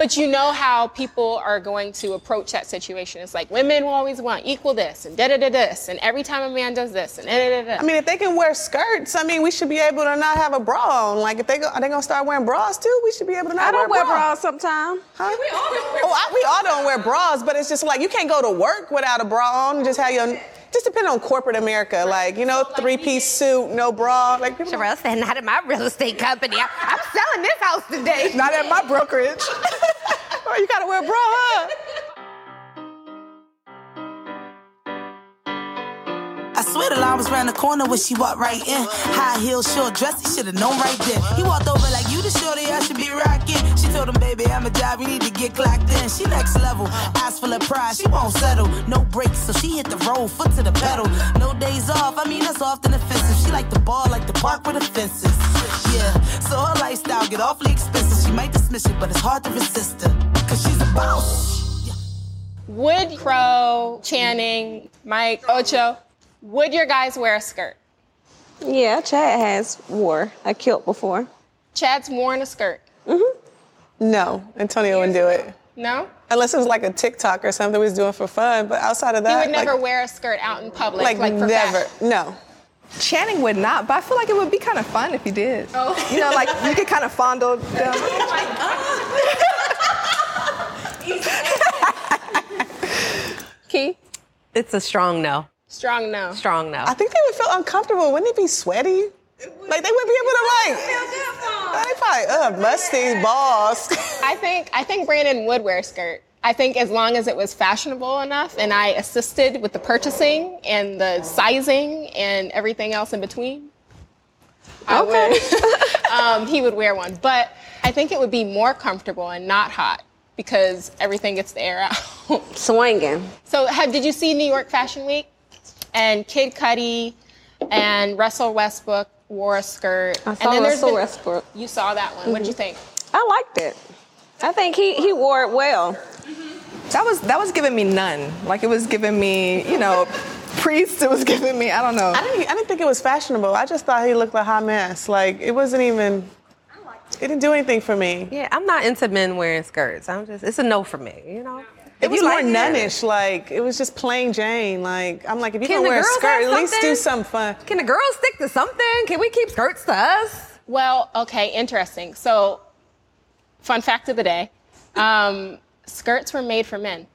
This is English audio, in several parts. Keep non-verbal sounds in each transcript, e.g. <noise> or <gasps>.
But you know how people are going to approach that situation. It's like women will always want equal this and da da da this, and every time a man does this and da da da. I mean, if they can wear skirts, I mean, we should be able to not have a bra on. Like, if they go, are they gonna start wearing bras too? We should be able to not I don't wear bras. bras sometimes. Huh? we all don't wear. Oh, I, we all don't wear bras, but it's just like you can't go to work without a bra on. and Just have your. Just depending on corporate America, like you know, three-piece suit, no bra. Like people. Sherelle said, not at my real estate company. I, I'm selling this house today. Not at my brokerage. <laughs> oh, you gotta wear a bra, huh? Swear the line was round the corner when she walked right in. High heel, short dress, he should've known right then. He walked over like you the shorty, I should be rocking. She told him, baby, I'm a job, you need to get clocked in. She next level, eyes full of pride, she won't settle. No brakes, so she hit the road, foot to the pedal. No days off, I mean that's often offensive. She like the ball, like the park with the fences. Yeah, so her lifestyle get awfully expensive. She might dismiss it, but it's hard to resist her. Cause she's a boss. Would Crow, Channing, Mike, Ocho, would your guys wear a skirt? Yeah, Chad has wore a kilt before. Chad's worn a skirt. Mm-hmm. No, Antonio wouldn't do it. No? Unless it was like a TikTok or something we was doing for fun. But outside of that, He would never like, wear a skirt out in public. like, Like, for never. fashion. No. Channing would not, but I feel like it would be kind of fun if he did. Oh. You know, like you could kind of fondle <laughs> them. Oh <laughs> Key? It's a strong no. Strong no. Strong no. I think they would feel uncomfortable. Wouldn't it be sweaty? Like they wouldn't be able to like. They probably uh musty balls. <laughs> I think I think Brandon would wear a skirt. I think as long as it was fashionable enough and I assisted with the purchasing and the sizing and everything else in between. I would. <laughs> um, he would wear one. But I think it would be more comfortable and not hot because everything gets the air out. Swinging. so have, did you see New York Fashion Week? And Kid Cudi and Russell Westbrook wore a skirt. I and saw then there's Russell been- Westbrook. You saw that one. What'd you mm-hmm. think? I liked it. I think he, he wore it well. Mm-hmm. That was that was giving me none. Like it was giving me, you know, priest. It was giving me, I don't know. I didn't. I didn't think it was fashionable. I just thought he looked like a hot mess. Like it wasn't even. It didn't do anything for me. Yeah, I'm not into men wearing skirts. I'm just, it's a no for me, you know? It If was more like it- nunnish. Like it was just plain Jane. Like I'm like, if you Can gonna wear a girls skirt, have at least do something? something fun. Can the girls stick to something? Can we keep skirts to us? Well, okay, interesting. So, fun fact of the day um, skirts were made for men.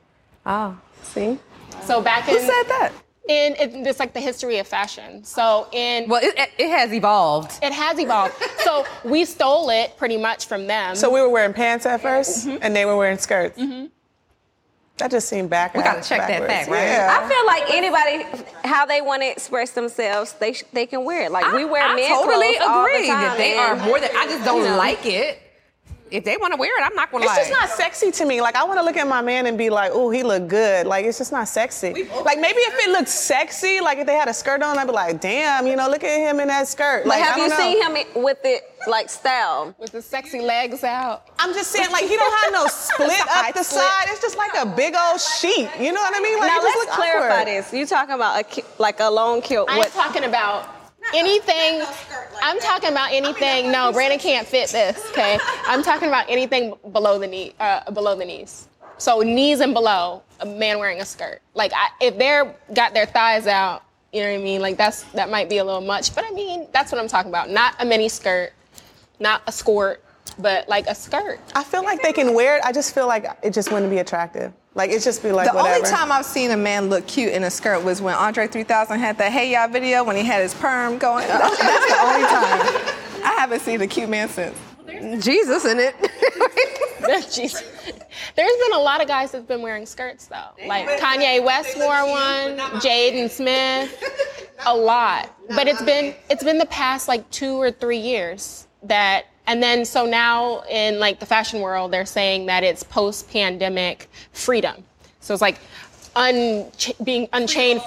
Oh. See? So, back in. Who said that? In, in it's like the history of fashion. So, in. Well, it, it has evolved. it has evolved. so, we stole it pretty much from them. So we were wearing pants at 1st Mm-hmm. and they were wearing skirts. That just seemed back. We gotta check that backwards. fact, right? Yeah. I feel like anybody, how they want to express themselves, they sh- they can wear it. Like we wear I men totally clothes all the agree time, that they are more than, I just don't you know. like it. If they want to wear it, I'm not gonna It's lie. just not sexy to me. Like I want to look at my man and be like, "Oh, he look good." Like it's just not sexy. Like maybe if it looked sexy, like if they had a skirt on, I'd be like, "Damn, you know, look at him in that skirt." But Like have I you don't know. seen him with it like style? with the sexy legs out. I'm just saying, like he don't have no <laughs> split up the split. side. It's just like a big old sheet. You know what I mean? Like now just let's clarify awkward. this. You talking about a ki- like a long kilt? I'm What? talking about anything. I'm talking about anything. No, Brandon can't fit this. Okay, I'm talking about anything below the knee, uh, below the knees. So knees and below, a man wearing a skirt. Like I, if they're got their thighs out, you know what I mean. Like that's that might be a little much, but I mean that's what I'm talking about. Not a mini skirt, not a skirt, but like a skirt. I feel like they can wear it. I just feel like it just wouldn't be attractive. Like it just be like the whatever. only time I've seen a man look cute in a skirt was when Andre 3000 had that Hey Ya video when he had his perm going. That's, that's the only time. <laughs> I haven't seen a cute man since. Jesus in it. <laughs> Jeez. There's been a lot of guys that've been wearing skirts though. Like Kanye West wore one, Jaden Smith, <laughs> a lot. But it's been it's been the past like two or three years that And then so now in like the fashion world, they're saying that it's post-pandemic freedom. So it's like un- being unchained,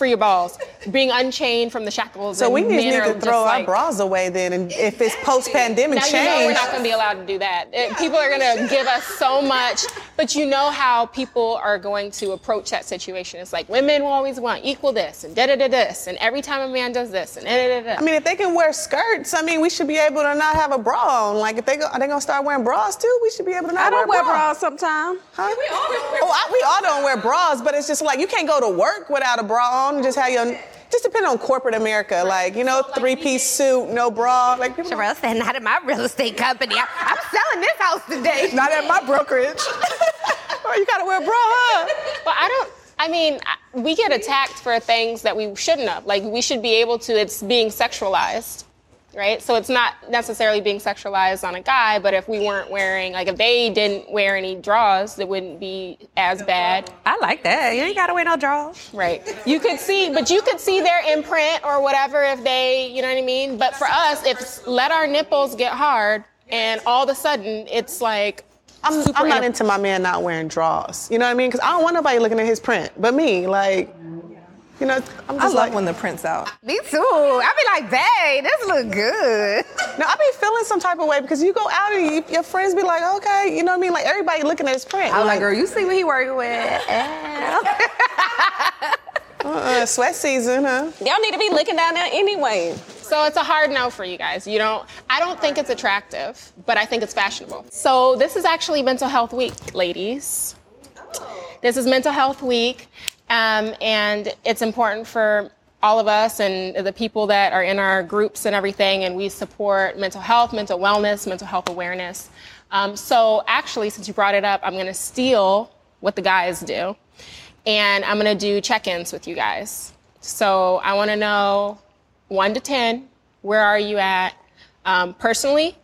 free your balls, being unchained from the shackles. So and we just men need to just throw our bras away then, and if it's post-pandemic change now you know we're not going to be allowed to do that. It- people are going to give us so much, but you know how people are going to approach that situation. It's like women will always want equal this and da da da this, and every time a man does this and da da da. I mean, if they can wear skirts, I mean, we should be able to not have a bra on. Like, if they go, are they gonna start wearing bras too? We should be able to not I don't wear wear bras. bras sometimes. Huh? Oh, I, we all don't wear bras, but it's just like you can't go to work without a bra on. And Just have your, just depending on corporate America, like you know, three-piece suit, no bra. Like people. Sherelle said, not at my real estate company. I, I'm selling this house today. <laughs> Not at my brokerage. <laughs> oh, you gotta wear a bra, huh? But I don't. I mean, we get attacked for things that we shouldn't have. Like we should be able to. It's being sexualized, right? So it's not necessarily being sexualized on a guy, but if we weren't wearing, like, if they didn't wear any draws, it wouldn't be as bad. I like that. You ain't got to wear no draws. Right. You could see, but you could see their imprint or whatever if they, you know what I mean? But for us, if let our nipples get hard and all of a sudden it's like, I'm, I'm not inap- into my man not wearing draws. You know what I mean? Because I don't want nobody looking at his print, but me. Like, you know, I'm I just love like, when the print's out. Me too. I be like, babe, this look good. <laughs> No, I be feeling some type of way because you go out and you, your friends be like, okay, you know what I mean? Like everybody looking at his print. I'm like, girl, you see what he working with? <laughs> uh, sweat season, huh? Y'all need to be looking down there anyway. So it's a hard no for you guys. You don't I don't think it's attractive, but I think it's fashionable. So this is actually mental health week, ladies. This is mental health week. Um, and it's important for all of us and the people that are in our groups and everything, and we support mental health, mental wellness, mental health awareness. Um, so actually, since you brought it up, I'm gonna steal what the guys do, and I'm gonna do check-ins with you guys. So I wanna know one to 10, where are you at um, personally,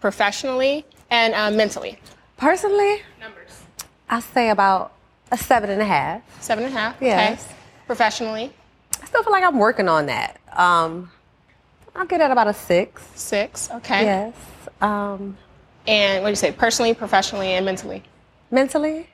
professionally, and uh, mentally? Personally, Numbers. I say about a seven and a half. Seven and a half. Yes. Okay. Professionally, I still feel like I'm working on that. Um, I'll get at about a six. six. Okay. Yes. Um, And what do you say? Personally, professionally, and mentally. mentally,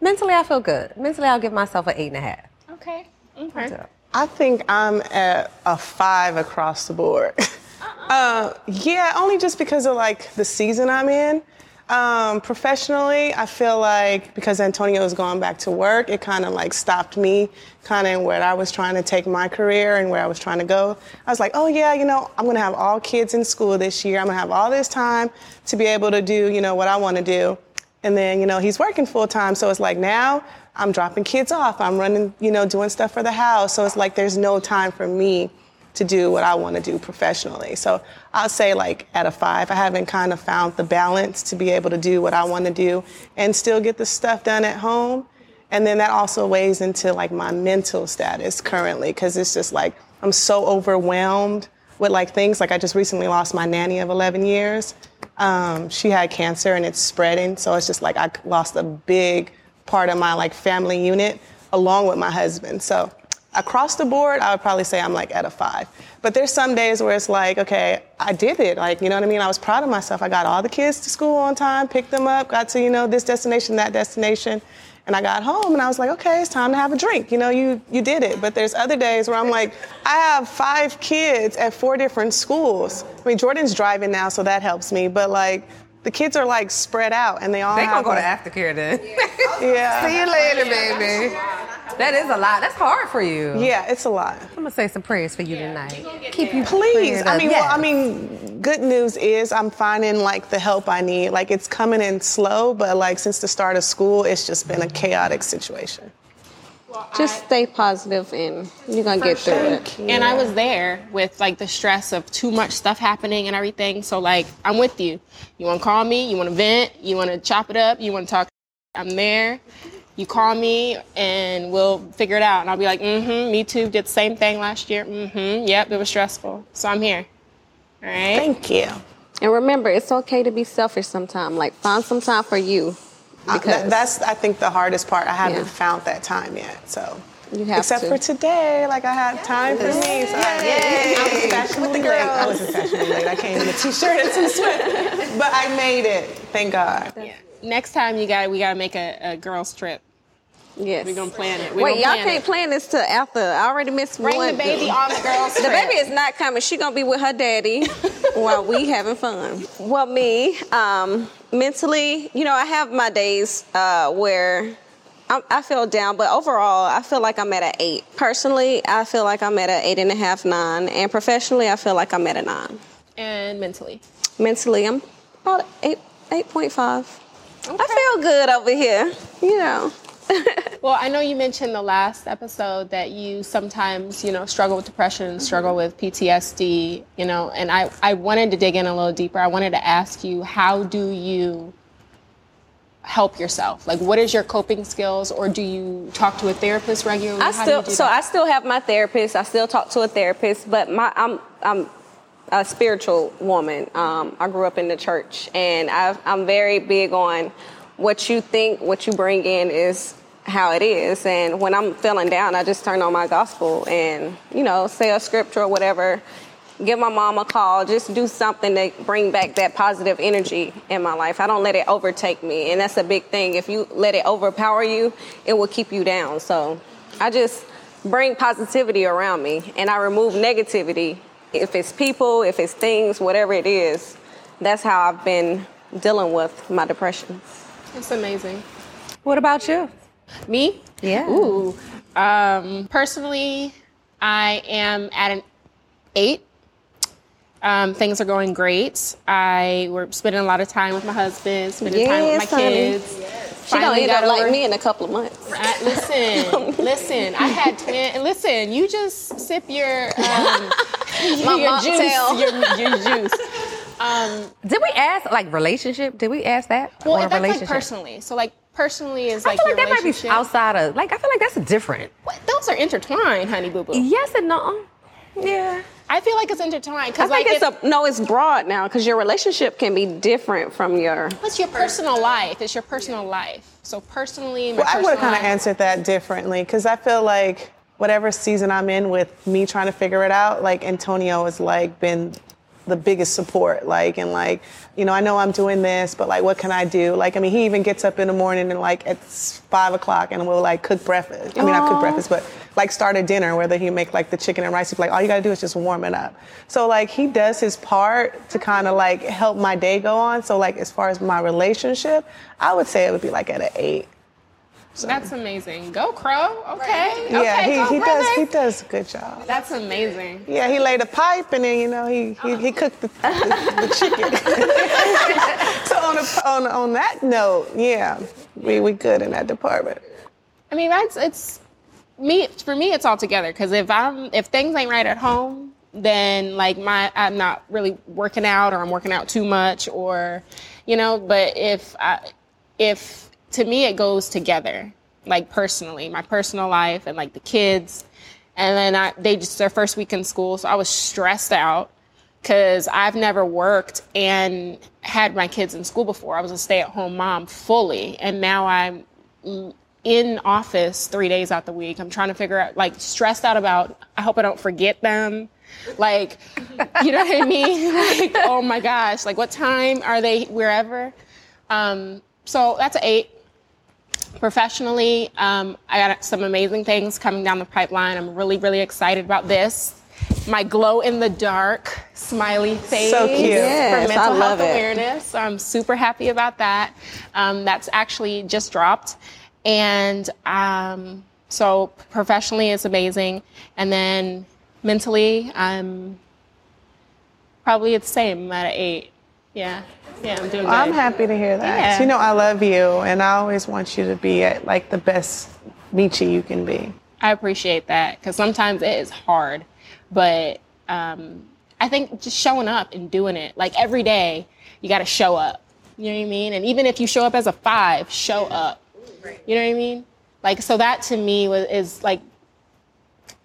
mentally, I feel good. Mentally, I'll give myself an eight and a half. Okay. Okay. I think I'm at a five across the board. <laughs> uh, yeah, only just because of like the season I'm in. Um, professionally, I feel like because Antonio is going back to work, it kind of like stopped me kind of where I was trying to take my career and where I was trying to go. I was like, oh yeah, you know, I'm gonna have all kids in school this year. I'm gonna have all this time to be able to do, you know, what I want to do. And then, you know, he's working full time. So it's like now I'm dropping kids off. I'm running, you know, doing stuff for the house. So it's like there's no time for me to do what I want to do professionally. So I'll say like at a five, I haven't kind of found the balance to be able to do what I want to do and still get the stuff done at home. And then that also weighs into like my mental status currently because it's just like I'm so overwhelmed with like things. Like I just recently lost my nanny of 11 years. Um, she had cancer and it's spreading, so it's just like I lost a big part of my like family unit along with my husband. So across the board, I would probably say I'm like at a five. But there's some days where it's like, okay, I did it. Like, you know what I mean? I was proud of myself. I got all the kids to school on time, picked them up, got to, you know, this destination, that destination. And I got home and I was like, okay, it's time to have a drink. You know, you you did it. But there's other days where I'm like, I have five kids at four different schools. I mean, Jordan's driving now, so that helps me. But like, the kids are like spread out and they all They gonna go to like- aftercare then. <laughs> yeah. See you later, baby. That is a lot. That's hard for you. Yeah, it's a lot. I'm gonna say some prayers for you tonight. Keep you Please. I up. mean, well, I mean, good news is I'm finding like the help I need. Like it's coming in slow, but like since the start of school, it's just been a chaotic situation. Just stay positive and you're gonna get through it. And I was there with like the stress of too much stuff happening and everything. So like I'm with you. You want to call me? You want to vent? You want to chop it up? You want to talk? I'm there. You call me and we'll figure it out. And I'll be like, mm-hmm. Me too. Did the same thing last year. Mm-hmm. Yep. It was stressful. So I'm here. All right. Thank you. And remember, it's okay to be selfish sometimes. Like find some time for you. Uh, Because that- that's I think the hardest part. I haven't Yeah. found that time yet. So You have Except to. for today, like I had time for me. So I, I was fashionably late. I wasn't <laughs> fashionably late. I came in a t-shirt and some sweat, but I made it. Thank God. Next time you got we gotta make a, a girls trip. Yes. We're gonna plan it. We Wait, y'all plan can't it. plan this to after. I already missed Bring one. Bring the baby on the girls The baby is not coming. She gonna be with her daddy <laughs> while we having fun. Well, me, um, mentally, you know, I have my days uh, where I'm, I feel down, but overall, I feel like I'm at an eight. Personally, I feel like I'm at an eight and a half, nine, and professionally, I feel like I'm at a nine. and mentally. Mentally, I'm about eight, eight point five. I feel good over here, you know. <laughs> Well, I know you mentioned the last episode that you sometimes, you know, struggle with depression, struggle with PTSD, you know, and I, I wanted to dig in a little deeper. I wanted to ask you, how do you help yourself? Like, what is your coping skills, or do you talk to a therapist regularly? I How do still do so? I still have my therapist. I still talk to a therapist, but my I'm I'm a spiritual woman. Um, I grew up in the church, and I, I'm very big on what you think, what you bring in is how it is. And when I'm feeling down, I just turn on my gospel and you know say a scripture or whatever. Give my mom a call. Just do something to bring back that positive energy in my life. I don't let it overtake me, and that's a big thing. If you let it overpower you, it will keep you down. So I just bring positivity around me and I remove negativity. If it's people, if it's things, whatever it is, that's how I've been dealing with my depression. It's amazing. What about you? Me? Yeah. Ooh. Um, personally, I am at an eight. Um, things are going great. I we're spending a lot of time with my husband, spending time with my Yes, honey. kids. She gonna end up like me in a couple of months. I, listen, <laughs> listen. I had twin. Listen, you just sip your um, <laughs> <laughs> your juice. Your, your juice. Did we ask like relationship? Did we ask that? Well, Or that's like relationship? personally. So like personally is I like your that might be relationship. outside of like I feel like that's different. What? Those are intertwined, honey boo boo. Yes and no. Yeah. I feel like it's intertwined I because like think if- it's a no. It's broad now because your relationship can be different from your. It's your personal life. It's your personal life. So personally, my Well, I would have personal kind of life- answered that differently because I feel like whatever season I'm in with me trying to figure it out, like Antonio has like been the biggest support. Like and like, you know, I know I'm doing this, but like, what can I do? Like, I mean, he even gets up in the morning and like at five o'clock and we'll like cook breakfast. I mean, not cook breakfast, but like start a dinner. Whether he make like the chicken and rice, he's like, all you gotta do is just warm it up. So like, he does his part to kind of like help my day go on. So like, as far as my relationship, I would say it would be like at an eight. That's amazing. Go Crow. Okay. Yeah, okay, he, go, he does he does a good job. That's amazing. Yeah, he laid a pipe and then you know he he, he cooked the, the, the chicken. <laughs> so on, a, on on that note, yeah, we we good in that department. I mean, that's it's me. For me, it's all together. Because if I'm if things ain't right at home, then like my I'm not really working out, or I'm working out too much, or you know. But if I if to me it goes together, like personally, my personal life and like the kids, and then I they just their first week in school, so I was stressed out because I've never worked and had my kids in school before. I was a stay at home mom fully, and now I'm in office three days out the week. I'm trying to figure out, like, stressed out about, I hope I don't forget them. Like, you know what I mean? <laughs> Like, oh my gosh, like, what time are they wherever? Um, so that's an eight. Professionally, um, I got some amazing things coming down the pipeline. I'm really, really excited about this. My glow in the dark smiley face So cute. Yes, for mental I love health it. awareness. So I'm super happy about that. Um, that's actually just dropped. And um, so professionally, it's amazing. And then mentally, I'm probably the same at an eight. Yeah. Yeah, I'm doing good. I'm happy to hear that. Yeah. You know, I love you, and I always want you to be at like the best Michi you can be. I appreciate that because sometimes it is hard, but um, I think just showing up and doing it like every day, you got to show up. You know what I mean? And even if you show up as a five, show up. You know what I mean? Like so that to me was is like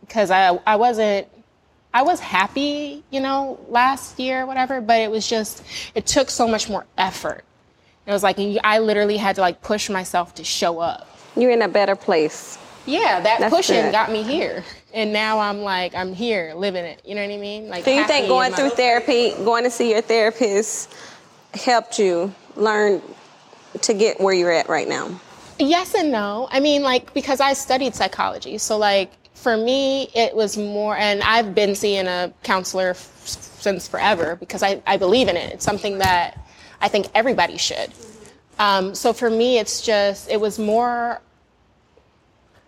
because I I wasn't I was happy, you know, last year, whatever, but it was just it took so much more effort. It was like I literally had to like push myself to show up. You're in a better place. yeah, that That's pushing good. got me here, and now I'm like I'm here living it. You know what I mean? Like, Do you think going through therapy, going to see your therapist, helped you learn to get where you're at right now? Yes and no. I mean, like, because I studied psychology. So, like, for me, it was more, and I've been seeing a counselor f- since forever because I, I believe in it. It's something that I think everybody should. Um, so, for me, it's just, it was more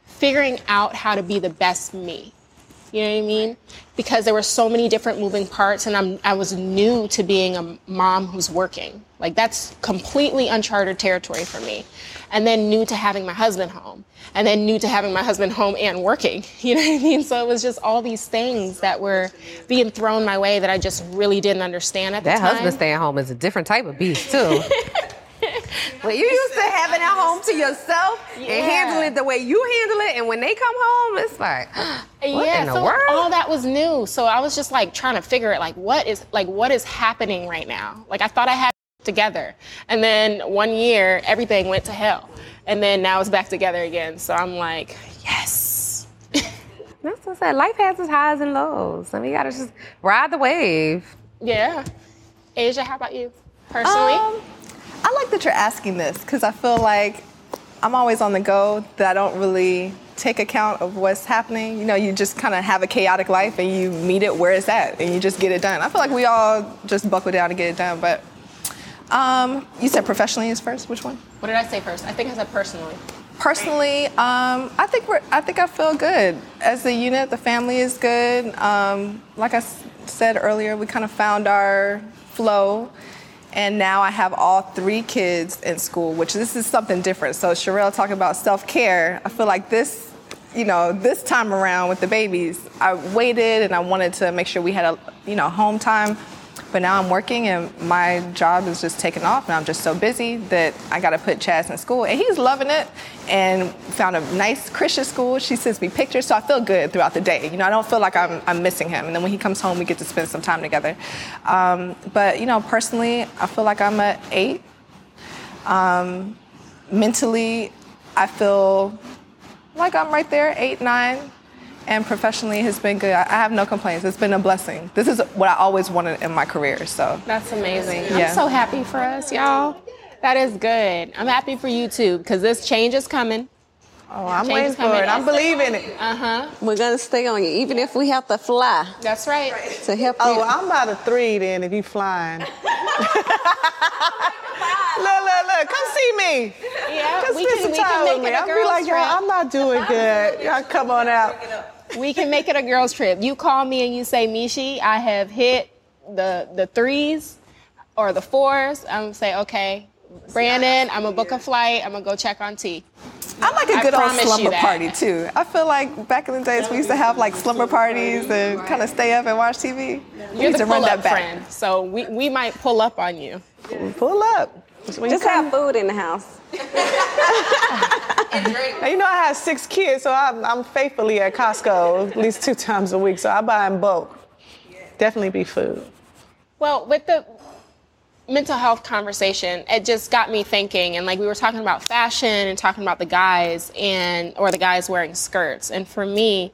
figuring out how to be the best me. You know what I mean? Because there were so many different moving parts, and I'm I was new to being a mom who's working. Like that's completely uncharted territory for me. And then new to having my husband home, and then new to having my husband home and working. <laughs> You know what I mean? So it was just all these things that were being thrown my way that I just really didn't understand at That the time. husband staying home is a different type of beast too. <laughs> Well, you used to having at home to yourself and Yeah. handle it the way you handle it, and when they come home, it's like, <gasps> what yeah, in the so world? all that was new. So I was just like trying to figure it like what is like what is happening right now? Like I thought I had it together. And then one year everything went to hell. And then now it's back together again. So I'm like, yes. <laughs> That's what I said. Life has its highs and lows. I mean, you gotta just ride the wave. Yeah. Asia, how about you? Personally? Um, I like that you're asking this because I feel like I'm always on the go, that I don't really take account of what's happening. You know, you just kind of have a chaotic life and you meet it where it's at and you just get it done. I feel like we all just buckle down and get it done. But um, you said professionally is first. Which one? what did I say first? I think I said personally. Personally, um, I think we're. I think I feel good as a unit. The family is good. Um, like I s- said earlier, we kind of found our flow, and now I have all three kids in school, which this is something different. So Sherelle talking about self care. I feel like this, you know, this time around with the babies, I waited and I wanted to make sure we had a, you know, home time. But now I'm working and my job is just taking off and I'm just so busy that I gotta put Chaz in school. And he's loving it and found a nice Christian school. She sends me pictures, so I feel good throughout the day. You know, I don't feel like I'm, I'm missing him. And then when he comes home, we get to spend some time together. Um, but, you know, personally, I feel like I'm at eight. Um, mentally, I feel like I'm right there, eight, nine. And professionally, has been good. I I have no complaints. It's been a blessing. This is what I always wanted in my career. So That's amazing. Yeah. I'm so happy for us, y'all. That is good. I'm happy for you too, because this change is coming. Oh, I'm Change waiting for it. I'm believing it. Uh huh. We're gonna stay on you, even if we have to fly That's right. to help Oh, you. well, I'm about a three then if you flying. <laughs> look, look, look. Come see me. Yeah, Just we spend can, some we time can with make me. it a I'll be like, y'all, I'm not doing <laughs> good. Y'all come on out. We can make it a girls trip. You call me and you say, Mishi, I have hit the the threes or the fours. I'm gonna say, okay, Brandon, I'm gonna book a flight. I'm gonna go check on T. I like a good old slumber party too. I feel like back in the days we used to have like slumber parties and kind of stay up and watch TV. We You're need to run that up back. friend, so we, we might pull up on you. Pull up. When Just have food in the house. Now, you know, I have six kids, so I'm, I'm faithfully at Costco at least two times a week, so I buy in bulk. Definitely be food. Well, with the mental health conversation, it just got me thinking. And like we were talking about fashion and talking about the guys and or the guys wearing skirts. And for me,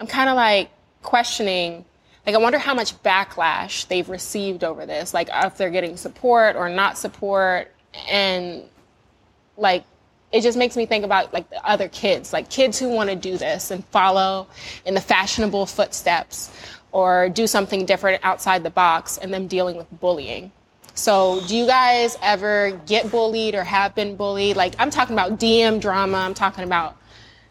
I'm kind of like questioning. Like I wonder how much backlash they've received over this. Like if they're getting support or not support, and like it just makes me think about like the other kids, like kids who want to do this and follow in the fashionable footsteps or do something different outside the box and them dealing with bullying. So, do you guys ever get bullied or have been bullied? Like I'm talking about DM drama, I'm talking about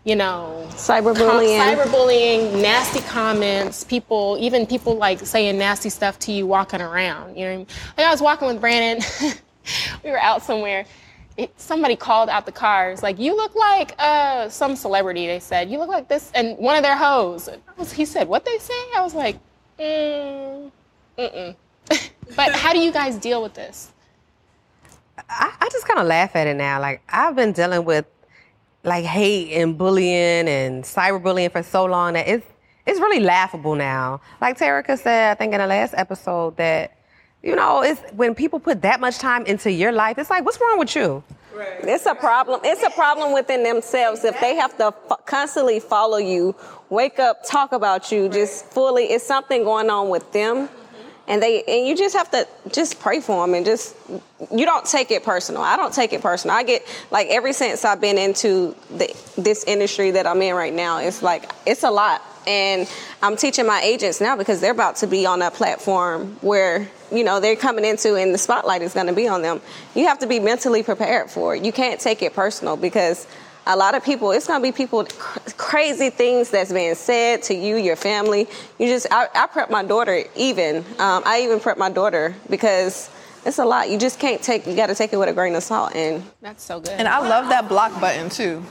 you know, Cyberbullying. com- cyberbullying, nasty comments, people, even people like saying nasty stuff to you walking around. You know, I, mean? like I was walking with Brandon. <laughs> we were out somewhere. It, somebody called out the cars, like, "You look like uh, some celebrity." They said, "You look like this," and one of their hoes. Was, he said, "What they say?" I was like, mm, "Mm-mm." <laughs> but how do you guys deal with this? I, I just kind of laugh at it now. Like I've been dealing with like hate and bullying and cyberbullying for so long that it's it's really laughable now. Like Terica said, I think in the last episode that you know it's when people put that much time into your life, it's like what's wrong with you? It's a problem. It's a problem within themselves if they have to f- constantly follow you, wake up, talk about you, just fully. It's something going on with them, mm-hmm. and they and you just have to just pray for them and just you don't take it personal. I don't take it personal. I get like ever since I've been into the, this industry that I'm in right now, it's like it's a lot. And I'm teaching my agents now because they're about to be on a platform where, you know, they're coming into and the spotlight is going to be on them. You have to be mentally prepared for it. You can't take it personal because a lot of people, it's going to be people, crazy things that's being said to you, your family. You just, I, I prep my daughter even. Um, I even prep my daughter because it's a lot. You just can't take. You got to take it with a grain of salt. And That's so good. And I love that block button too.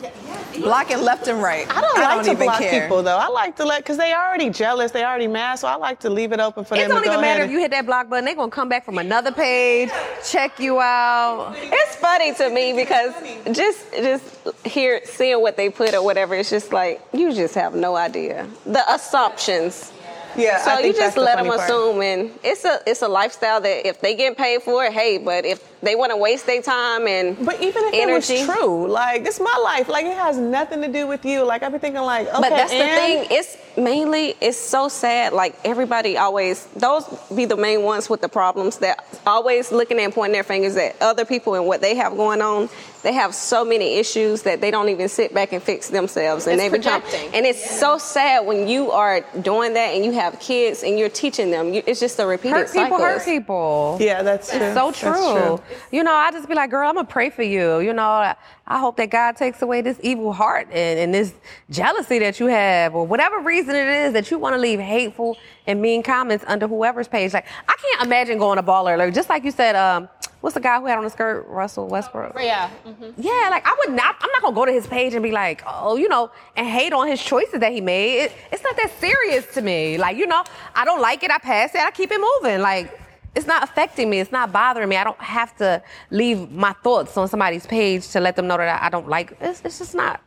Blocking left and right. I don't like to even block care. people though. I like to let because they already jealous, they already mad, so I like to leave it open for It them It don't to go even matter if you hit that block button. They're gonna come back from another page, check you out. it's funny to me because just just here seeing what they put or whatever. It's just like you just have no idea the assumptions. Yeah, So you just that's the let them part. assume, and it's a it's a lifestyle that if they get paid for it, hey. But if they want to waste their time and But even if energy, it was true, like this is my life. Like it has nothing to do with you. Like I've been thinking like, okay, But that's the thing. It's mainly it's so sad. Like everybody always those be the main ones with the problems that always looking and pointing their fingers at other people and what they have going on. They have so many issues that they don't even sit back and fix themselves, and It's they become. projecting. And it's so sad when you are doing that and you have kids and you're teaching them. You, it's just a repeated Hurt people, cycle. hurt people. Yeah, that's true. It's so That's true. You know, I just be like, girl, I'm gonna pray for you. You know, I, I hope that God takes away this evil heart and, and this jealousy that you have, or whatever reason it is that you want to leave hateful and mean comments under whoever's page. Like, I can't imagine going to baller alert. Just like you said, um, what's the guy who had on the skirt, Russell Westbrook? yeah. Yeah, like I would not. I'm not gonna go to his page and be like, oh, you know, and hate on his choices that he made. It, it's not that serious to me. Like, you know, I don't like it. I pass it. I keep it moving. Like, it's not affecting me. It's not bothering me. I don't have to leave my thoughts on somebody's page to let them know that I, I don't like. It's, it's just not.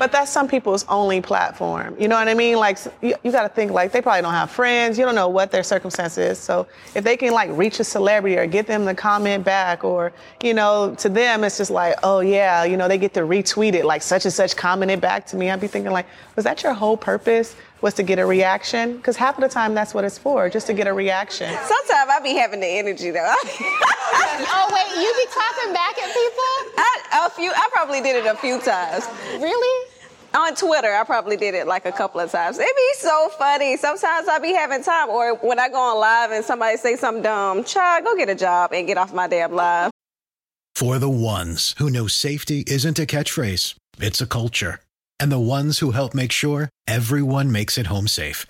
But that's some people's only platform. You know what I mean? Like you, you got to think like they probably don't have friends. You don't know what their circumstance is. So if they can like reach a celebrity or get them to comment back, or you know, to them it's just like, oh yeah, you know, they get to retweet it like such and such commented back to me. I'd be thinking like, was that your whole purpose? Was to get a reaction? Because half of the time that's what it's for, just to get a reaction. Sometimes I be having the energy though. <laughs> Oh wait, you be talking back at people? I, a few. I probably did it a few times. Really? On Twitter, I probably did it like a couple of times. It'd be so funny. Sometimes I'd be having time, or when I go on live and somebody say something dumb, child, go get a job and get off my damn live. For the ones who know safety isn't a catchphrase, it's a culture. And the ones who help make sure everyone makes it home safe.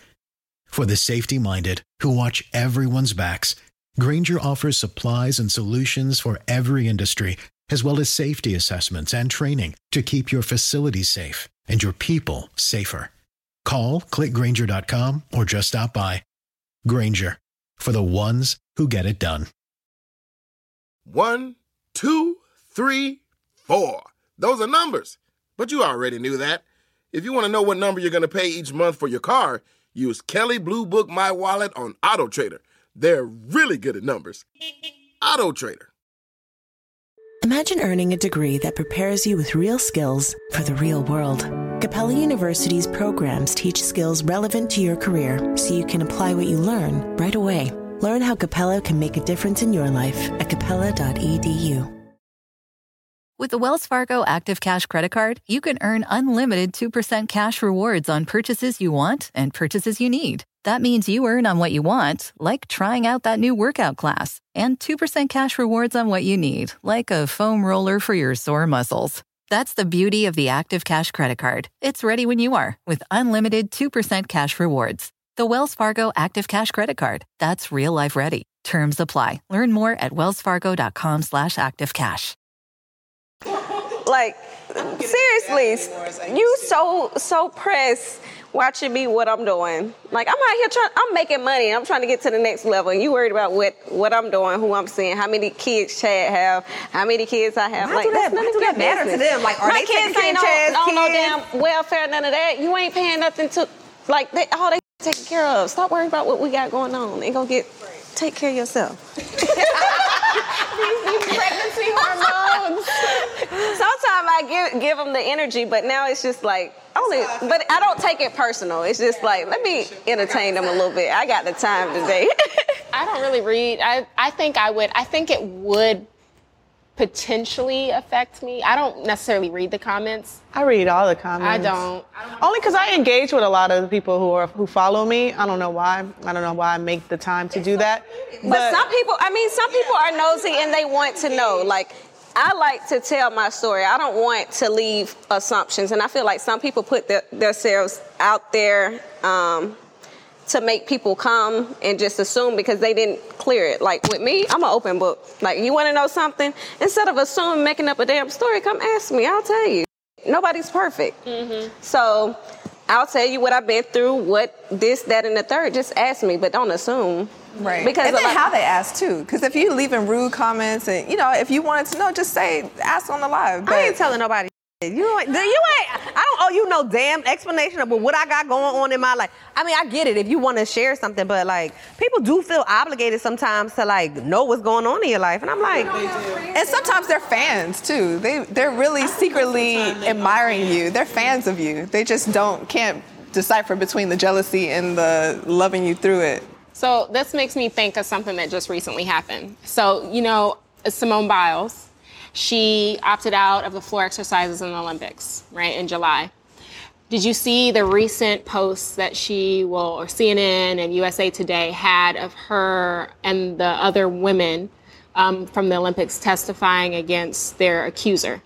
For the safety minded who watch everyone's backs, Grainger offers supplies and solutions for every industry, as well as safety assessments and training to keep your facility safe and your people safer. Call clickgrainger.com or just stop by. Grainger for the ones who get it done. One, two, three, four. Those are numbers. But you already knew that. If you want to know what number you're going to pay each month for your car, use Kelley Blue Book My Wallet on Auto Trader. They're really good at numbers. Auto Trader. Imagine earning a degree that prepares you with real skills for the real world. Capella University's programs teach skills relevant to your career so you can apply what you learn right away. Learn how Capella can make a difference in your life at capella.edu. With the Wells Fargo Active Cash Credit Card, you can earn unlimited 2% cash rewards on purchases you want and purchases you need. That means you earn on what you want, like trying out that new workout class, and 2% cash rewards on what you need, like a foam roller for your sore muscles. That's the beauty of the Active Cash Credit Card. It's ready when you are with unlimited 2% cash rewards. The Wells Fargo Active Cash Credit Card. That's real life ready. Terms apply. Learn more at wellsfargo.com slash activecash. Like seriously, you so so pressed watching me what I'm doing. Like I'm out here trying, I'm making money. I'm trying to get to the next level, and you worried about what what I'm doing, who I'm seeing, how many kids Chad have, how many kids I have. Why like do that- that's none why do that matter to them? Like, are My they kids ain't of on, no damn welfare, none of that. You ain't paying nothing to like they, all they taken care of. Stop worrying about what we got going on. and gonna get take care of yourself. <laughs> <laughs> These pregnancy hormones. time I give give them the energy, but now it's just like only. But I don't take it personal. It's just like let me entertain them a little bit. I got the time today. <laughs> I don't really read. I I think I would. I think it would potentially affect me. I don't necessarily read the comments. I read all the comments. I don't. Only because I engage with a lot of the people who are who follow me. I don't know why. I don't know why I make the time to do that. But, some people, I mean, some people are nosy and they want to know. Like, I like to tell my story. I don't want to leave assumptions, and I feel like some people put their, themselves out there um, to make people come and just assume because they didn't clear it. Like with me, I'm an open book. Like you want to know something, instead of assuming making up a damn story, come ask me. I'll tell you. Nobody's perfect. Mm-hmm. So I'll tell you what I've been through, what this, that, and the third. Just ask me, but don't assume. Right. Because and then like- how they ask too. Because if you leaving rude comments and you know, if you wanted to know, just say ask on the live. But I ain't telling nobody. You ain't, you ain't. I don't owe you no damn explanation of what I got going on in my life. I mean, I get it if you want to share something, but like people do feel obligated sometimes to like know what's going on in your life, and I'm like, and sometimes they're fans too. They they're really secretly admiring you. They're fans of you. They just don't can't decipher between the jealousy and the loving you through it. So this makes me think of something that just recently happened. So you know Simone Biles, she opted out of the floor exercises in the Olympics, right in July. Did you see the recent posts that she will, or CNN and USA Today had of her and the other women um, from the Olympics testifying against their accuser,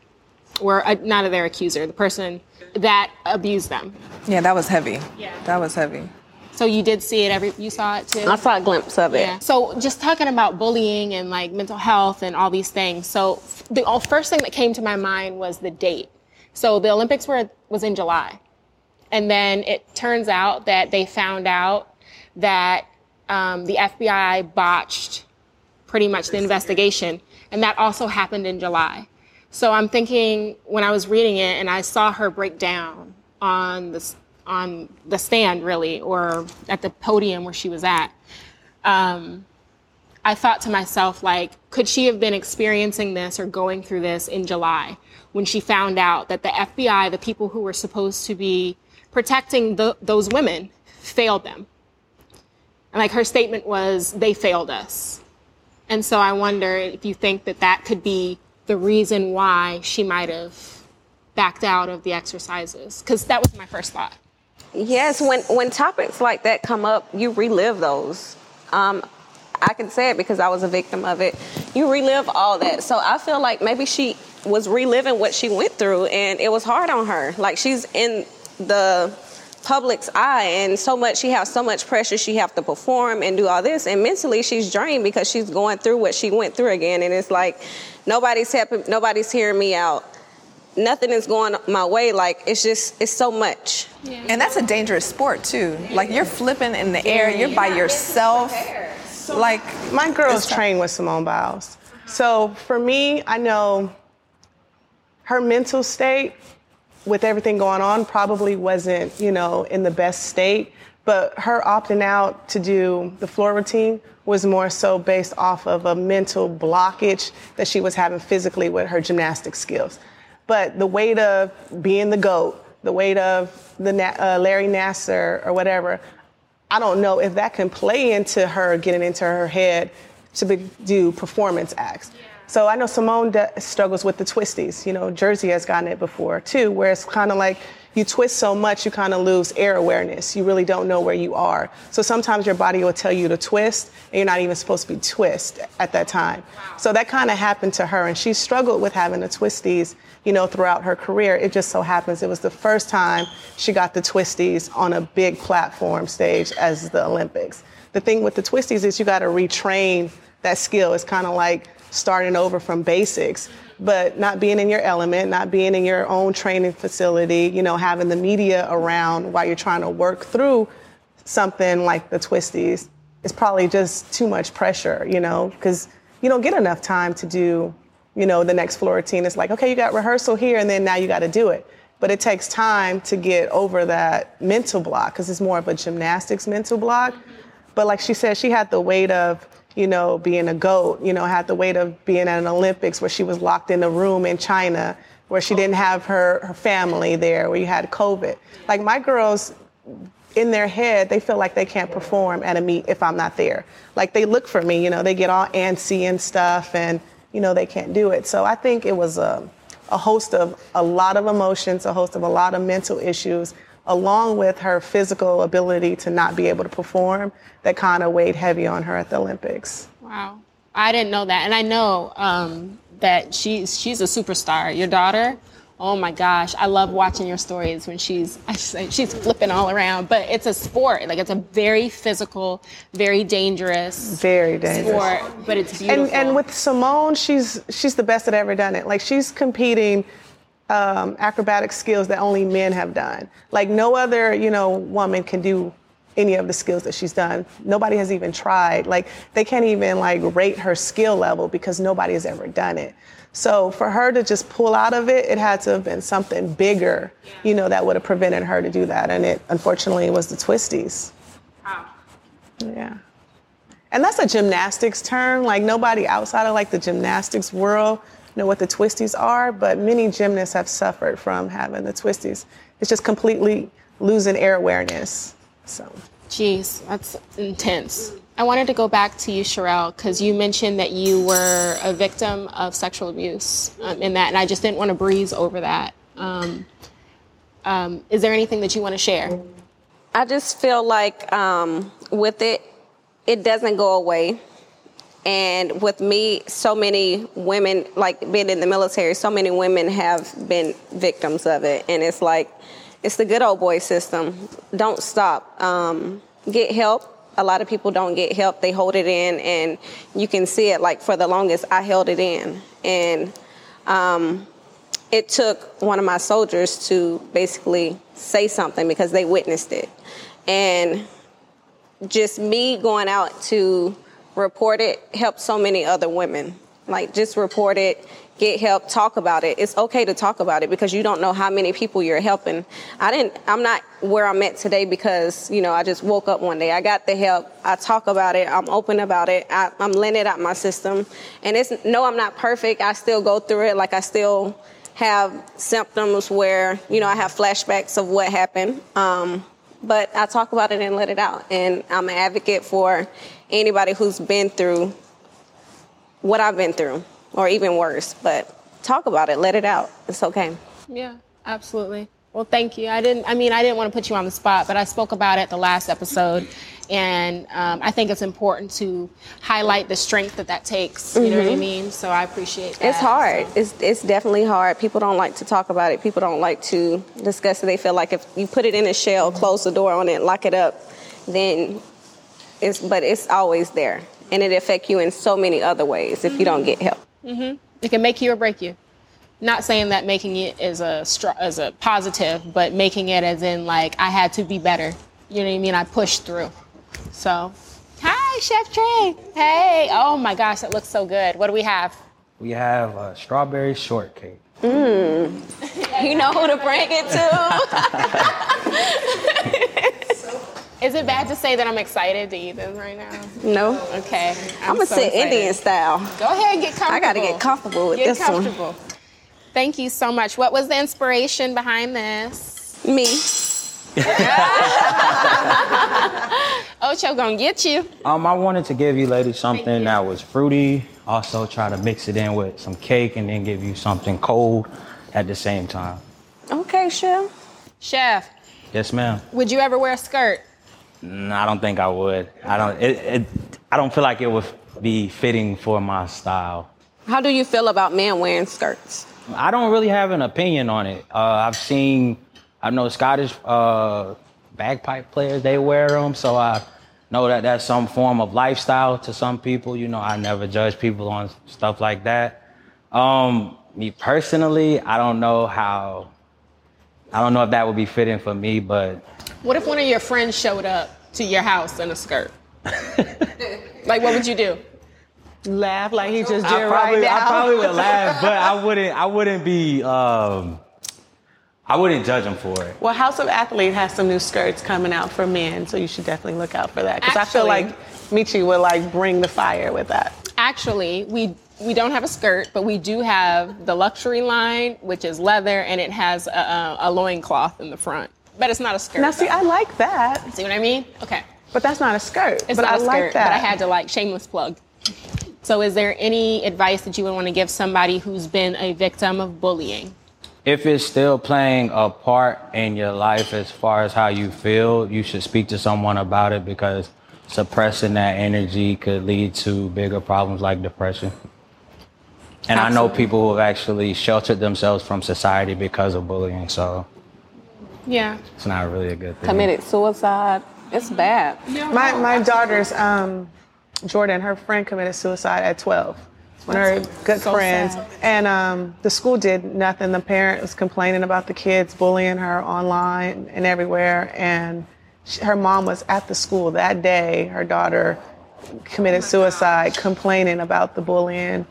or uh, not their accuser, the person that abused them? Yeah, that was heavy. Yeah. That was heavy. So you did see it. Every you saw it too. I saw a glimpse of it. Yeah. So just talking about bullying and like mental health and all these things. So the first thing that came to my mind was the date. So the Olympics were was in July, and then it turns out that they found out that um, the FBI botched pretty much the investigation, and that also happened in July. So I'm thinking when I was reading it and I saw her break down on the on the stand really or at the podium where she was at. Um, I thought to myself, like, could she have been experiencing this or going through this in July when she found out that the FBI, the people who were supposed to be protecting the, those women, failed them? And like her statement was, they failed us. And so I wonder if you think that that could be the reason why she might have backed out of the exercises, because that was my first thought. Yes, when when topics like that come up, you relive those. Um, I can say it because I was a victim of it. You relive all that. So I feel like maybe she was reliving what she went through, and it was hard on her. Like she's in the public's eye, and so much she has so much pressure. She have to perform and do all this, and mentally she's drained because she's going through what she went through again. And it's like nobody's helping, nobody's hearing me out. Nothing is going my way. Like it's just it's so much. And that's a dangerous sport too. Like you're flipping in the air, you're by yourself. Like my girls train with Simone Biles. So for me, I know her mental state with everything going on probably wasn't, you know, in the best state. But her opting out to do the floor routine was more so based off of a mental blockage that she was having physically with her gymnastic skills. But the weight of being the GOAT, the weight of the uh, Larry Nassar or whatever, I don't know if that can play into her getting into her head to be, do performance acts. So I know Simone de- struggles with the twisties. You know, Jersey has gotten it before too, where it's kind of like you twist so much, you kind of lose air awareness. You really don't know where you are. So sometimes your body will tell you to twist, and you're not even supposed to be twist at that time. So that kind of happened to her, and she struggled with having the twisties, you know, throughout her career. It just so happens it was the first time she got the twisties on a big platform stage as the Olympics. The thing with the twisties is you got to retrain that skill. It's kind of like starting over from basics, but not being in your element, not being in your own training facility, you know, having the media around while you're trying to work through something like the twisties is probably just too much pressure, you know, because you don't get enough time to do, you know, the next floor routine. It's like, okay, you got rehearsal here and then now you got to do it. But it takes time to get over that mental block because it's more of a gymnastics mental block. But like she said, she had the weight of, you know, being a goat, you know, had the weight of being at an Olympics where she was locked in a room in China where she didn't have her, her family there, where you had COVID. Like my girls, in their head, they feel like they can't perform at a meet if I'm not there. Like they look for me, you know, they get all antsy and stuff, and you know they can't do it. So I think it was a, a host of a lot of emotions, a host of a lot of mental issues, along with her physical ability to not be able to perform, that kind of weighed heavy on her at the Olympics. Wow, I didn't know that, and I know um, that she's she's a superstar. Your daughter. Oh my gosh, I love watching your stories when she's <laughs> she's flipping all around. But it's a sport, like it's a very physical, very dangerous, very dangerous sport. But it's beautiful. And, and with Simone, she's she's the best that ever done it. Like she's competing um, acrobatic skills that only men have done. Like no other, you know, woman can do any of the skills that she's done. Nobody has even tried. Like they can't even like rate her skill level because nobody has ever done it. So for her to just pull out of it, it had to have been something bigger, you know, that would have prevented her to do that. And it unfortunately was the twisties. Wow. Yeah. And that's a gymnastics term. Like nobody outside of like the gymnastics world know what the twisties are, but many gymnasts have suffered from having the twisties. It's just completely losing air awareness. So. Jeez, that's intense. I wanted to go back to you, Sherelle, because you mentioned that you were a victim of sexual abuse um, in that, and I just didn't want to breeze over that. Um, um, is there anything that you want to share? I just feel like um, with it, it doesn't go away. And with me, so many women, like being in the military, so many women have been victims of it. And it's like, it's the good old boy system. Don't stop. Um, get help a lot of people don't get help. They hold it in, and you can see it. Like for the longest, I held it in, and um, it took one of my soldiers to basically say something because they witnessed it, and just me going out to report it helped so many other women. Like just report it, get help, talk about it. It's okay to talk about it because you don't know how many people you're helping. I didn't I'm not where I'm at today because, you know, I just woke up one day. I got the help. I talk about it. I'm open about it. I, am letting it out my system. And it's no, I'm not perfect. I still go through it. Like I still have symptoms where, you know, I have flashbacks of what happened. Um, but I talk about it and let it out. And I'm an advocate for anybody who's been through what I've been through or even worse. But talk about it, let it out. It's okay. Yeah, absolutely. Well, thank you. I didn't. I mean, I didn't want to put you on the spot, but I spoke about it the last episode, and um, I think it's important to highlight the strength that that takes. You mm-hmm. know what I mm-hmm. mean? So I appreciate that. It's hard. So. It's it's definitely hard. People don't like to talk about it. People don't like to discuss it. They feel like if you put it in a shell, close the door on it, lock it up, then it's. But it's always there, and it affect you in so many other ways if you don't get help. Mm-hmm. It can make you or break you. Not saying that making it is a as a positive, but making it as in like I had to be better. You know what I mean? I pushed through. So, hi, Chef Trey. Hey. Oh my gosh, that looks so good. What do we have? We have a strawberry shortcake. Mmm. <laughs> you know who to bring it to. <laughs> Is it bad to say that I'm excited to eat this right now? No. Okay. I'm, I'm gonna so sit excited. Indian style. Go ahead and get comfortable. I gotta get comfortable with get this comfortable. one. Thank you so much. What was the inspiration behind this? Me. <laughs> Ocho gonna get you. Um, I wanted to give you ladies something that was fruity. Also, try to mix it in with some cake, and then give you something cold at the same time. Okay, chef. Chef. Yes, ma'am. Would you ever wear a skirt? No, I don't think I would. I don't. It, it, I don't feel like it would be fitting for my style. How do you feel about men wearing skirts? I don't really have an opinion on it. Uh, I've seen, I know Scottish uh, bagpipe players they wear them, so I know that that's some form of lifestyle to some people. You know, I never judge people on stuff like that. Um, me personally, I don't know how. I don't know if that would be fitting for me, but what if one of your friends showed up to your house in a skirt? <laughs> like, what would you do? Laugh like he just did I probably, right now. I probably would laugh, <laughs> but I wouldn't. I wouldn't be. Um, I wouldn't judge him for it. Well, House of Athlete has some new skirts coming out for men, so you should definitely look out for that. Because I feel like Michi would like bring the fire with that. Actually, we we don't have a skirt, but we do have the luxury line, which is leather, and it has a, a, a loincloth in the front. But it's not a skirt. Now, see, though. I like that. See what I mean? Okay. But that's not a skirt. It's but not I a skirt, like that. but I had to like shameless plug. So, is there any advice that you would want to give somebody who's been a victim of bullying? If it's still playing a part in your life as far as how you feel, you should speak to someone about it because suppressing that energy could lead to bigger problems like depression. And I know people who have actually sheltered themselves from society because of bullying, so Yeah. it's not really a good thing. Committed suicide. It's bad. My my daughter's um, Jordan, her friend committed suicide at 12. One of her good so friends, sad. and um, the school did nothing. The parent was complaining about the kids bullying her online and everywhere, and she, her mom was at the school that day. Her daughter committed suicide, complaining about the bullying,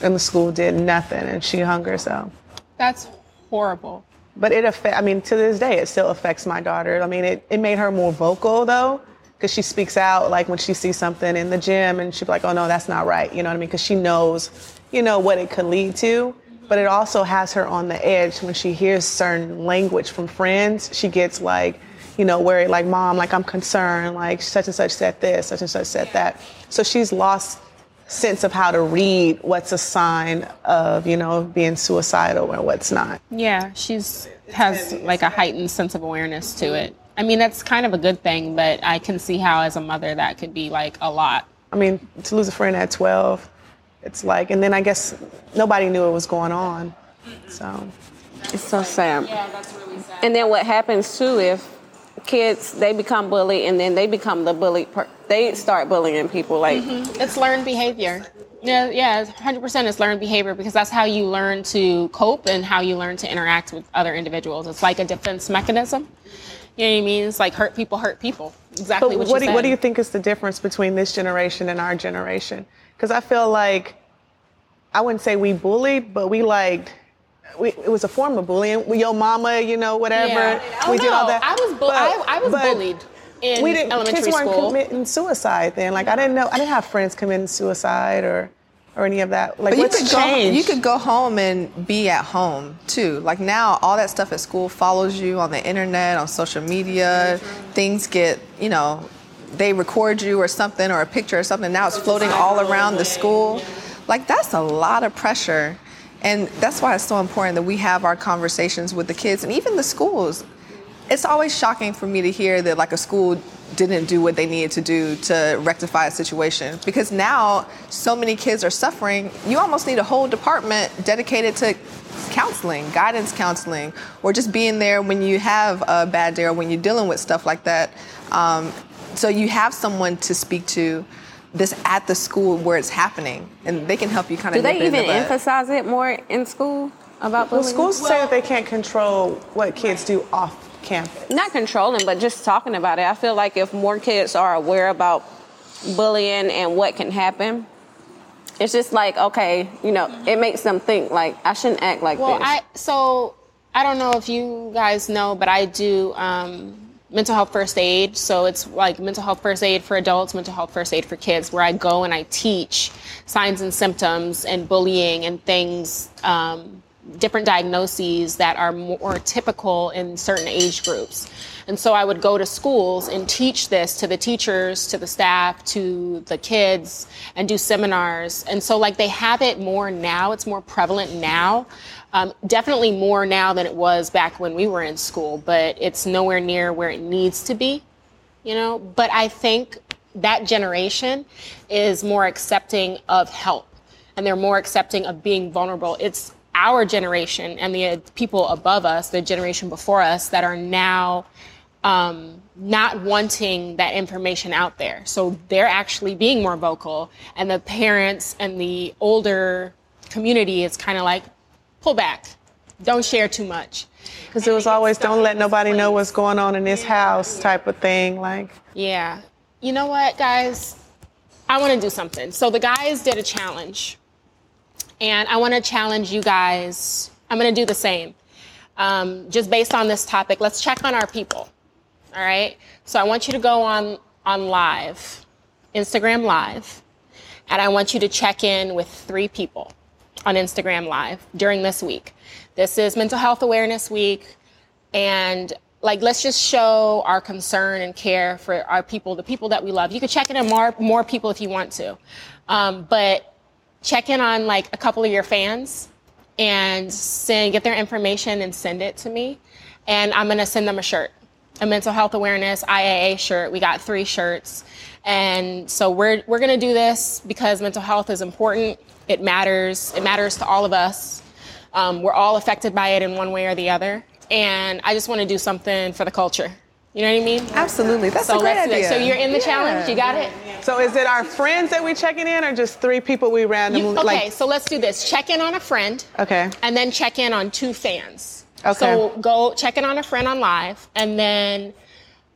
and the school did nothing, and she hung herself. That's horrible. But it affect. I mean, to this day, it still affects my daughter. I mean, it, it made her more vocal though, because she speaks out like when she sees something in the gym, and she'd be like, "Oh no, that's not right." You know what I mean? Because she knows, you know, what it could lead to. But it also has her on the edge when she hears certain language from friends. She gets like, you know, worried, like, "Mom, like I'm concerned, like such and such said this, such and such said that." So she's lost sense of how to read what's a sign of, you know, being suicidal and what's not. Yeah, she's has like a heightened sense of awareness to it. I mean, that's kind of a good thing, but I can see how as a mother that could be like a lot. I mean, to lose a friend at 12, it's like, and then I guess nobody knew it was going on. So, It's so sad. Yeah, that's really sad. And then what happens too if kids they become bullied and then they become the bully per- they start bullying people like mm-hmm. It's learned behavior. Yeah, yeah, 100% it's learned behavior because that's how you learn to cope and how you learn to interact with other individuals. It's like a defense mechanism. You know what I mean? It's like hurt people hurt people. Exactly but what, what, you do, what do you think is the difference between this generation and our generation? Because I feel like, I wouldn't say we bullied, but we like, we, it was a form of bullying. We, your mama, you know, whatever. Yeah. We Oh, did all oh, that. I was, bu- But- I, I was bullied in we didn't, elementary kids weren't committing suicide then. Like I didn't know, I didn't have friends committing suicide or, or any of that. Like But you what's could go changed? you could go home and be at home too. Like now all that stuff at school follows you on the internet, on social media. Things get, you know, they record you or something or a picture or something. Now it's floating all around the school. Like that's a lot of pressure. And that's why it's so important that we have our conversations with the kids and even the schools. It's always shocking for me to hear that like a school didn't do what they needed to do to rectify a situation because now so many kids are suffering. You almost need a whole department dedicated to counseling, guidance counseling, or just being there when you have a bad day or when you're dealing with stuff like that. Um, so you have someone to speak to this at the school where it's happening, and they can help you kind of. do they even emphasize it more in school about well, bullying? schools say that they can't control what kids do off campus. not controlling, but just talking about it. I feel like if more kids are aware about bullying and what can happen, it's just like okay, you know, it makes them think like I shouldn't act like Well, this. I so I don't know if you guys know, but I do um, mental health first aid. So it's like mental health first aid for adults, mental health first aid for kids, where I go and I teach signs and symptoms and bullying and things, um, different diagnoses that are more typical in certain age groups. And so I would go to schools and teach this to the teachers, to the staff, to the kids, and do seminars. And so, like, they have it more now, it's more prevalent now. Um, definitely more now than it was back when we were in school, but it's nowhere near where it needs to be, you know? But I think that generation is more accepting of help and they're more accepting of being vulnerable. It's our generation and the uh, people above us, the generation before us, that are now um, not wanting that information out there. So they're actually being more vocal, and the parents and the older community is kind of like, pull back, don't share too much. Because it was always don't let nobody know what's going on in this house type of thing. Like, Yeah. You know what, guys? I want to do something. So the guys did a challenge, and I want to challenge you guys. I'm going to do the same. um, just based on this topic, let's check on our people. All right. So I want you to go on on live, Instagram live, and I want you to check in with three people on Instagram live during this week. This is Mental Health Awareness Week, and like let's just show our concern and care for our people, the people that we love. You can check in on more more people if you want to, um, but check in on like a couple of your fans and send get their information and send it to me, and I'm gonna send them a shirt, a mental health awareness IAA shirt. We got three shirts, and so we're we're gonna do this because mental health is important. It matters. It matters to all of us. Um, we're all affected by it in one way or the other and I just want to do something for the culture. You know what I mean? Absolutely. That's so a great idea. So you're in the Yeah. challenge. You got it. So is it our friends that we checking in, or just three people we randomly You- okay, like? so let's do this. Check in on a friend, Okay. and then check in on two fans. Okay. So go check in on a friend on live, and then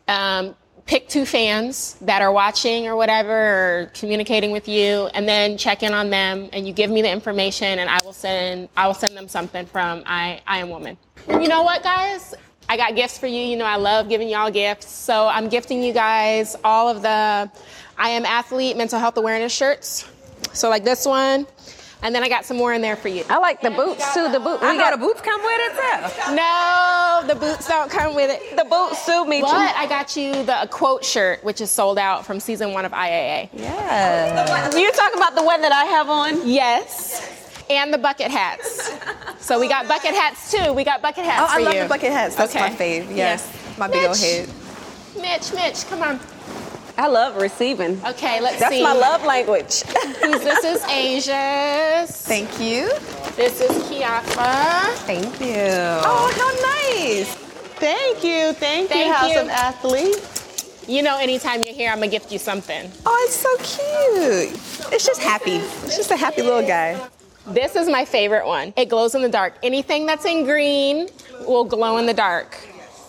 um, pick two fans that are watching or whatever, or communicating with you, and then check in on them, and you give me the information, and I will send I will send them something from I I am woman. And you know what, guys? I got gifts for you. You know, I love giving y'all gifts. So I'm gifting you guys all of the I am athlete mental health awareness shirts. So like this one. And then I got some more in there for you. I like the boots too. The boot. I we got a boots come with it too. No, the boots don't come with it. The boots suit me But too. I got you the quote shirt, which is sold out from season one of IAA. Yeah. You talking about the one that I have on? Yes. And the bucket hats. So we got bucket hats too. We got bucket hats Oh, for I love you. the bucket hats. That's my Okay. fave. Yes. My big old Mitch. head. Mitch, Mitch, come on. I love receiving. Okay, let's That's see. That's my love language. This is <laughs> Asia's. Thank you. This is Kiafa. Thank you. Oh, how nice. Thank you, thank, Thank you, House you. of Athlete. You know, anytime you're here, I'm gonna gift you something. Oh, it's so cute. It's just happy. It's just a happy little guy. This is my favorite one. It glows in the dark. Anything that's in green will glow in the dark.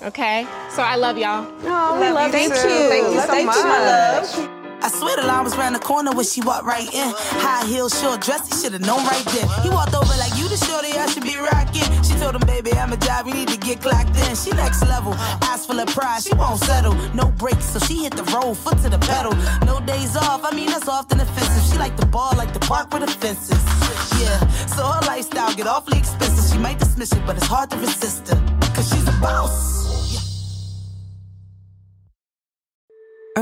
Okay? So I love y'all. Oh, we love Thank you. you. Thank you so Thank much. you, my love. I swear the line was round the corner when she walked right in. High heels, short dress, he should've known right then. He walked over like you the shorty I should be rocking. She told him, baby, I'm a job, you need to get clocked in. She next level, eyes full of pride, she won't settle. No brakes, so she hit the road, foot to the pedal. No days off, I mean that's often offensive. She like the ball, like the park with the fences. Yeah, so her lifestyle get awfully expensive. She might dismiss it, but it's hard to resist her. Cause she's a boss.